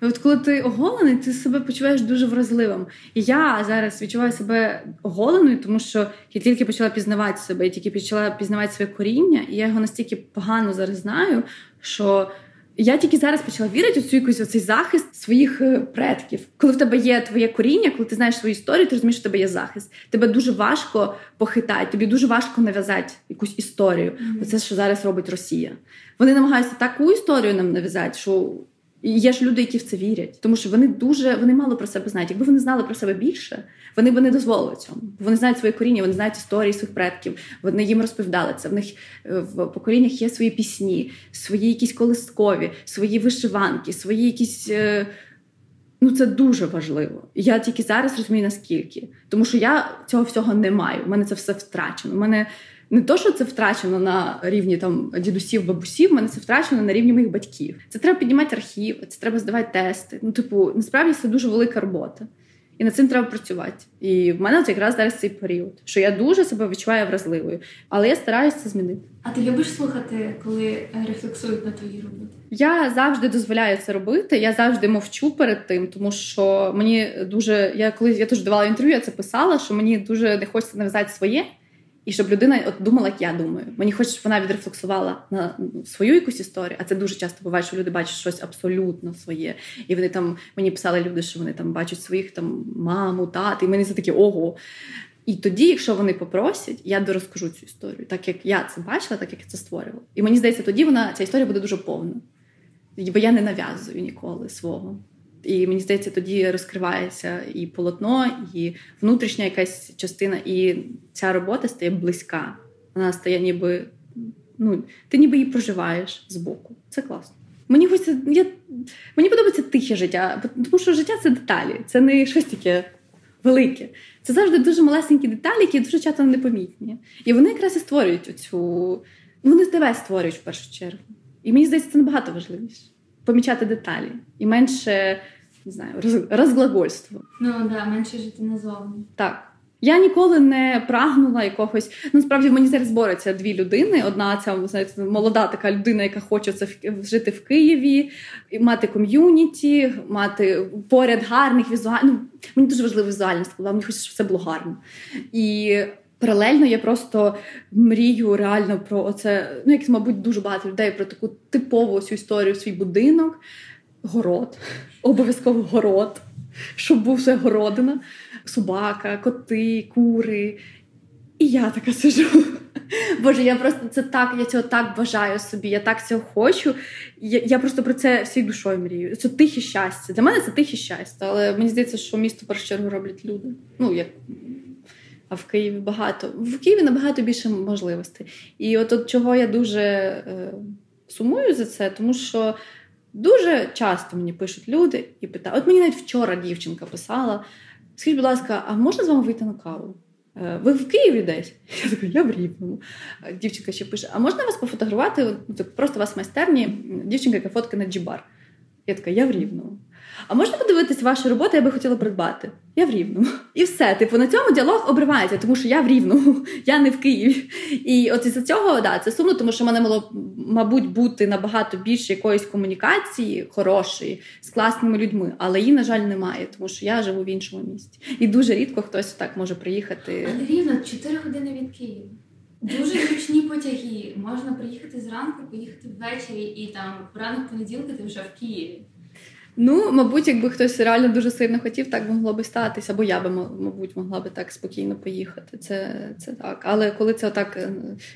От коли ти оголений, ти себе почуваєш дуже вразливим. І я зараз відчуваю себе оголеною, тому що я тільки почала пізнавати себе, я тільки почала пізнавати своє коріння, і я його настільки погано зараз знаю, що я тільки зараз почала вірити у цю якусь оцей захист своїх е, предків. Коли в тебе є твоє коріння, коли ти знаєш свою історію, ти розумієш, що в тебе є захист. Тебе дуже важко похитати, тобі дуже важко нав'язати якусь історію. Mm-hmm. Це що зараз робить Росія. Вони намагаються таку історію нам нав'язати, що є ж люди, які в це вірять, тому що вони дуже вони мало про себе знають. Якби вони знали про себе більше, вони б не дозволили цьому. Вони знають своє коріння, вони знають історії своїх предків. Вони їм розповідали це. В них е, в поколіннях є свої пісні, свої якісь колискові, свої вишиванки, свої якісь. Е, ну, це дуже важливо. Я тільки зараз розумію наскільки, тому що я цього всього не маю. У мене це все втрачено. У мене не то, що це втрачено на рівні там дідусів, бабусів, мене це втрачено на рівні моїх батьків. Це треба піднімати архів, це треба здавати тести. Ну, типу, насправді це дуже велика робота. І над цим треба працювати. І в мене от якраз зараз цей період, що я дуже себе відчуваю вразливою, але я стараюся це змінити. А ти любиш слухати, коли рефлексують на твої роботи? Я завжди дозволяю це робити. Я завжди мовчу перед тим, тому що мені дуже я коли я теж давала інтерв'ю, я це писала, що мені дуже не хочеться нав'язати своє. І щоб людина от думала, як я думаю. Мені хочеться, щоб вона відрефлексувала на свою якусь історію, а це дуже часто буває, що люди бачать щось абсолютно своє. І вони там мені писали люди, що вони там бачать своїх там маму, тати, і мені це таке ого. І тоді, якщо вони попросять, я дорозкажу цю історію, так як я це бачила, так як я це створювала. І мені здається, тоді вона ця історія буде дуже повна. Бо я не нав'язую ніколи свого. І мені здається, тоді розкривається і полотно, і внутрішня якась частина, і ця робота стає близька. Вона стає ніби ну, ти ніби її проживаєш збоку. Це класно. Мені хочеться, я, мені подобається тихе життя, тому що життя це деталі, це не щось таке велике. Це завжди дуже малесенькі деталі, які дуже часто непомітні. І вони якраз і створюють оцю. Вони тебе створюють в першу чергу. І мені здається, це набагато важливіше. Помічати деталі і менше не знаю, розглагольство. Ну так, да, менше жити назовні. Так. Я ніколи не прагнула якогось. Ну, справді в мені зараз бореться дві людини. Одна ця знаєте, молода така людина, яка хоче це жити в Києві, мати ком'юніті, мати поряд гарних візуальних. Ну, Мені дуже важлива візуальність була, мені хочеться, щоб це було гарно. І паралельно я просто мрію реально про це. Ну, як, мабуть, дуже багато людей про таку типову цю історію, свій будинок, город, обов'язково город, щоб був все городина собака, коти, кури. І я така сижу. Боже, я просто це так, я цього так бажаю собі, я так цього хочу. Я я просто про це всією душою мрію. Це тихе щастя. Для мене це тихе щастя, але мені здається, що місто першу чергу роблять люди. Ну, як... А в Києві багато. В Києві набагато більше можливостей. І от чого я дуже е, сумую за це, тому що дуже часто мені пишуть люди і питають: от мені навіть вчора дівчинка писала. Скажіть, будь ласка, а можна з вами вийти на каву? Е, ви в Києві десь? [LAUGHS] Я така, я в Рівному. Дівчинка ще пише: А можна вас пофотографувати? Просто у вас в майстерні дівчинка, яка фотка на джібар. Я така, я в Рівному. А можна подивитись вашу роботу, я би хотіла придбати? Я в Рівному. І все. Типу, на цьому діалог обривається, тому що я в Рівному, [LAUGHS] я не в Києві. І от із цього да, це сумно, тому що мене мало, мабуть, бути набагато більше якоїсь комунікації хорошої з класними людьми, але її, на жаль, немає, тому що я живу в іншому місті. І дуже рідко хтось так може приїхати. Але рівно 4 години від Києва. Дуже зручні потяги. Можна приїхати зранку, поїхати ввечері, і там в ранок понеділка ти вже в Києві. Ну, мабуть, якби хтось реально дуже сильно хотів, так могло би статися, або я би, мабуть, могла би так спокійно поїхати. Це це так. Але коли це отак е,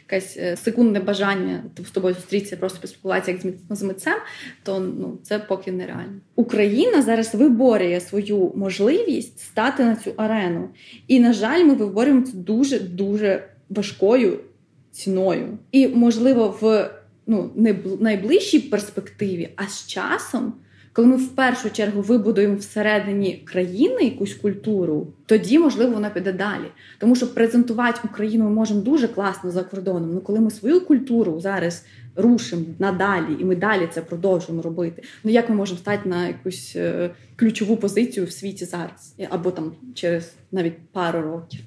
якесь е, секундне бажання з тобою зустрітися, просто поспілкуватися як з митцем, то ну це поки нереально. Україна зараз виборює свою можливість стати на цю арену. І, на жаль, ми виборюємо це дуже дуже важкою ціною. І, можливо, в ну, не найближчій перспективі, а з часом коли ми в першу чергу вибудуємо всередині країни якусь культуру, тоді можливо вона піде далі. Тому що презентувати Україну ми можемо дуже класно за кордоном. Ну коли ми свою культуру зараз рушимо надалі, і ми далі це продовжуємо робити. Ну як ми можемо стати на якусь е, ключову позицію в світі зараз, або там через навіть пару років?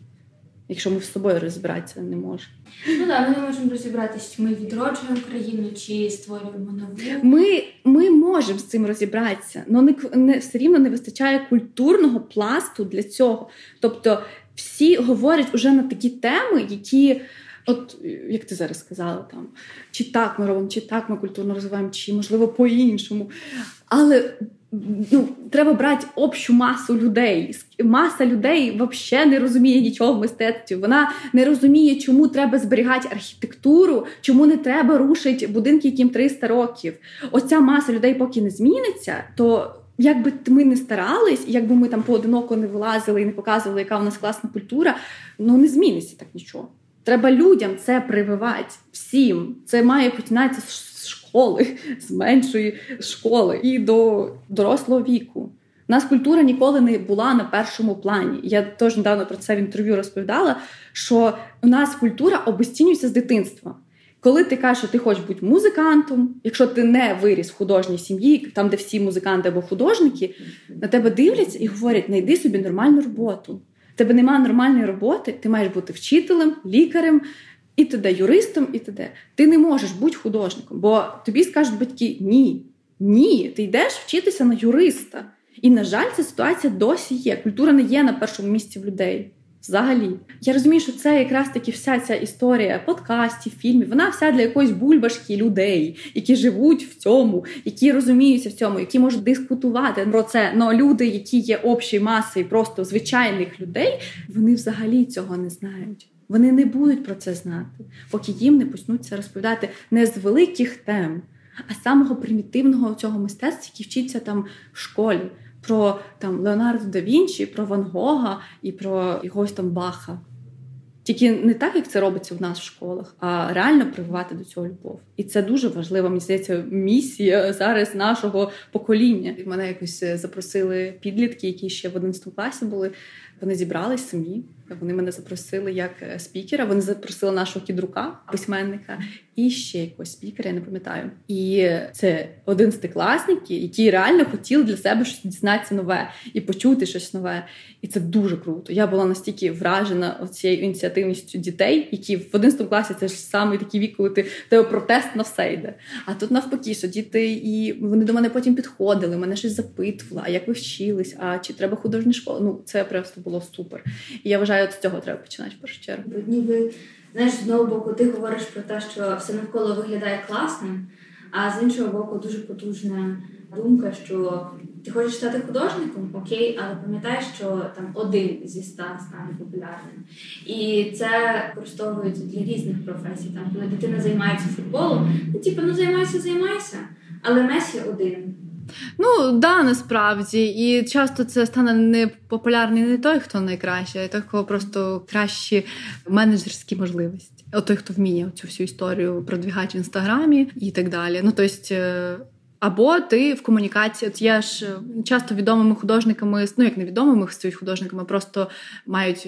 Якщо ми з собою розібратися не можемо. Ну так, ми не можемо розібратися, чи ми відроджуємо країну, чи створюємо нову. Ми ми можемо з цим розібратися, але не, не все рівно не вистачає культурного пласту для цього. Тобто всі говорять уже на такі теми, які. От як ти зараз сказала, там чи так ми робимо, чи так ми культурно розвиваємо, чи можливо по-іншому. Але ну, треба брати общу масу людей. Маса людей взагалі не розуміє нічого в мистецтві. Вона не розуміє, чому треба зберігати архітектуру, чому не треба рушити будинки, яким 300 років. Оця маса людей, поки не зміниться, то. Якби ми не старались, якби ми там поодиноко не вилазили і не показували, яка у нас класна культура, ну не зміниться так нічого. Треба людям це прививати всім. Це має починатися з школи, з меншої школи і до дорослого віку. У нас культура ніколи не була на першому плані. Я теж недавно про це в інтерв'ю розповідала. Що у нас культура обесцінюється з дитинства. Коли ти кажеш, що ти хочеш бути музикантом, якщо ти не виріс в художній сім'ї, там де всі музиканти або художники, на тебе дивляться і говорять: знайди собі нормальну роботу. Тебе немає нормальної роботи, ти маєш бути вчителем, лікарем, і т.д. юристом, і т.д. Ти не можеш бути художником, бо тобі скажуть батьки ні. Ні, ти йдеш вчитися на юриста. І, на жаль, ця ситуація досі є. Культура не є на першому місці в людей. Взагалі, я розумію, що це якраз таки вся ця історія подкастів, фільмів. Вона вся для якоїсь бульбашки людей, які живуть в цьому, які розуміються в цьому, які можуть дискутувати про це. Но люди, які є общою масою просто звичайних людей, вони взагалі цього не знають. Вони не будуть про це знати, поки їм не почнуться розповідати не з великих тем, а з самого примітивного цього мистецтва, який вчиться там в школі про там Леонардо да Вінчі, про Ван Гога і про якогось там Баха. Тільки не так, як це робиться в нас в школах, а реально прививати до цього любов. І це дуже важлива, мені здається, місія зараз нашого покоління. Мене якось е, запросили підлітки, які ще в 11 класі були. Вони зібрались самі. Вони мене запросили як е, спікера. Вони запросили нашого кідрука, письменника, і ще якогось спікера, я не пам'ятаю. І це одинадцятикласники, які реально хотіли для себе щось дізнатися нове і почути щось нове. І це дуже круто. Я була настільки вражена цією ініціативністю дітей, які в 11 класі це ж саме такий вік, коли ти тебе протест на все йде. А тут навпаки, що діти і вони до мене потім підходили, мене щось запитували, а як ви вчились, а чи треба художня школа? Ну це просто було супер. І я вважаю, з цього треба починати в першу чергу. Ніби знаєш, з одного боку, ти говориш про те, що все навколо виглядає класним, а з іншого боку, дуже потужна думка, що ти хочеш стати художником, окей, але пам'ятай, що там один зі ста стане популярним. І це використовують для різних професій. Там, коли дитина займається футболом, ну типу, ну займайся, займайся, але Месі один. Ну да, насправді, і часто це стане не популярний не той, хто найкращий, а той, кого просто кращі менеджерські можливості. От той, хто вміє цю всю історію продвігати в інстаграмі і так далі. Ну тобто, або ти в комунікації, от я ж часто відомими художниками, ну як невідомими стають художниками, просто мають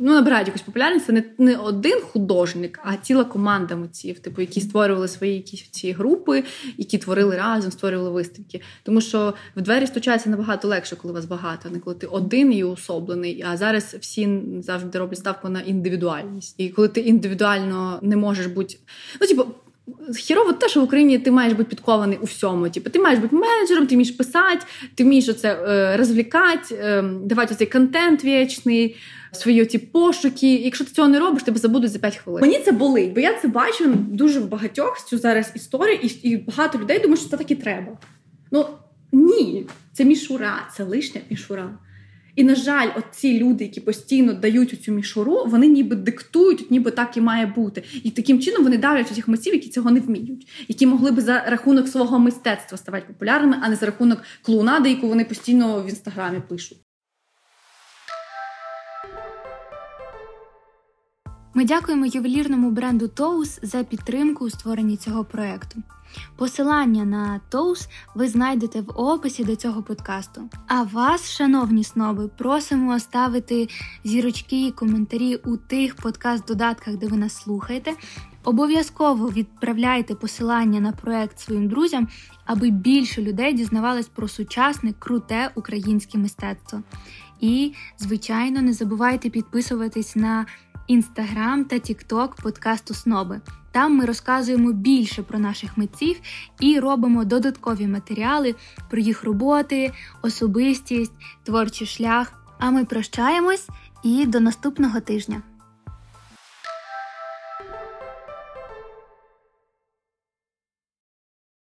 ну, набирають якусь популярність. Це не не один художник, а ціла команда митців, типу, які створювали свої якісь ці групи, які творили разом, створювали виставки. Тому що в двері стучається набагато легше, коли вас багато, а не коли ти один і особлений. А зараз всі завжди роблять ставку на індивідуальність. І коли ти індивідуально не можеш бути, ну типу. Хірово те, що в Україні ти маєш бути підкований у всьому. Типу, ти маєш бути менеджером, ти вмієш писати, ти вмієш оце е, розвлікати, е, давати оцей контент вічний, свої ці пошуки. Якщо ти цього не робиш, тебе забудуть за 5 хвилин. Мені це болить, бо я це бачу дуже в багатьох цю зараз історію, і, і багато людей думають, що це так і треба. Ну ні, це мішура, це лишня мішура. І, на жаль, оці люди, які постійно дають цю мішуру, вони ніби диктують, ніби так і має бути. І таким чином вони давлять цих митців, які цього не вміють, які могли би за рахунок свого мистецтва ставати популярними, а не за рахунок клоунади, яку вони постійно в інстаграмі пишуть. Ми дякуємо ювелірному бренду Тоус за підтримку у створенні цього проекту. Посилання на Тоус ви знайдете в описі до цього подкасту. А вас, шановні сноби, просимо ставити зірочки і коментарі у тих подкаст-додатках, де ви нас слухаєте. Обов'язково відправляйте посилання на проект своїм друзям, аби більше людей дізнавались про сучасне, круте українське мистецтво. І, звичайно, не забувайте підписуватись на інстаграм та тікток подкасту Сноби. Там ми розказуємо більше про наших митців і робимо додаткові матеріали про їх роботи, особистість, творчий шлях. А ми прощаємось і до наступного тижня.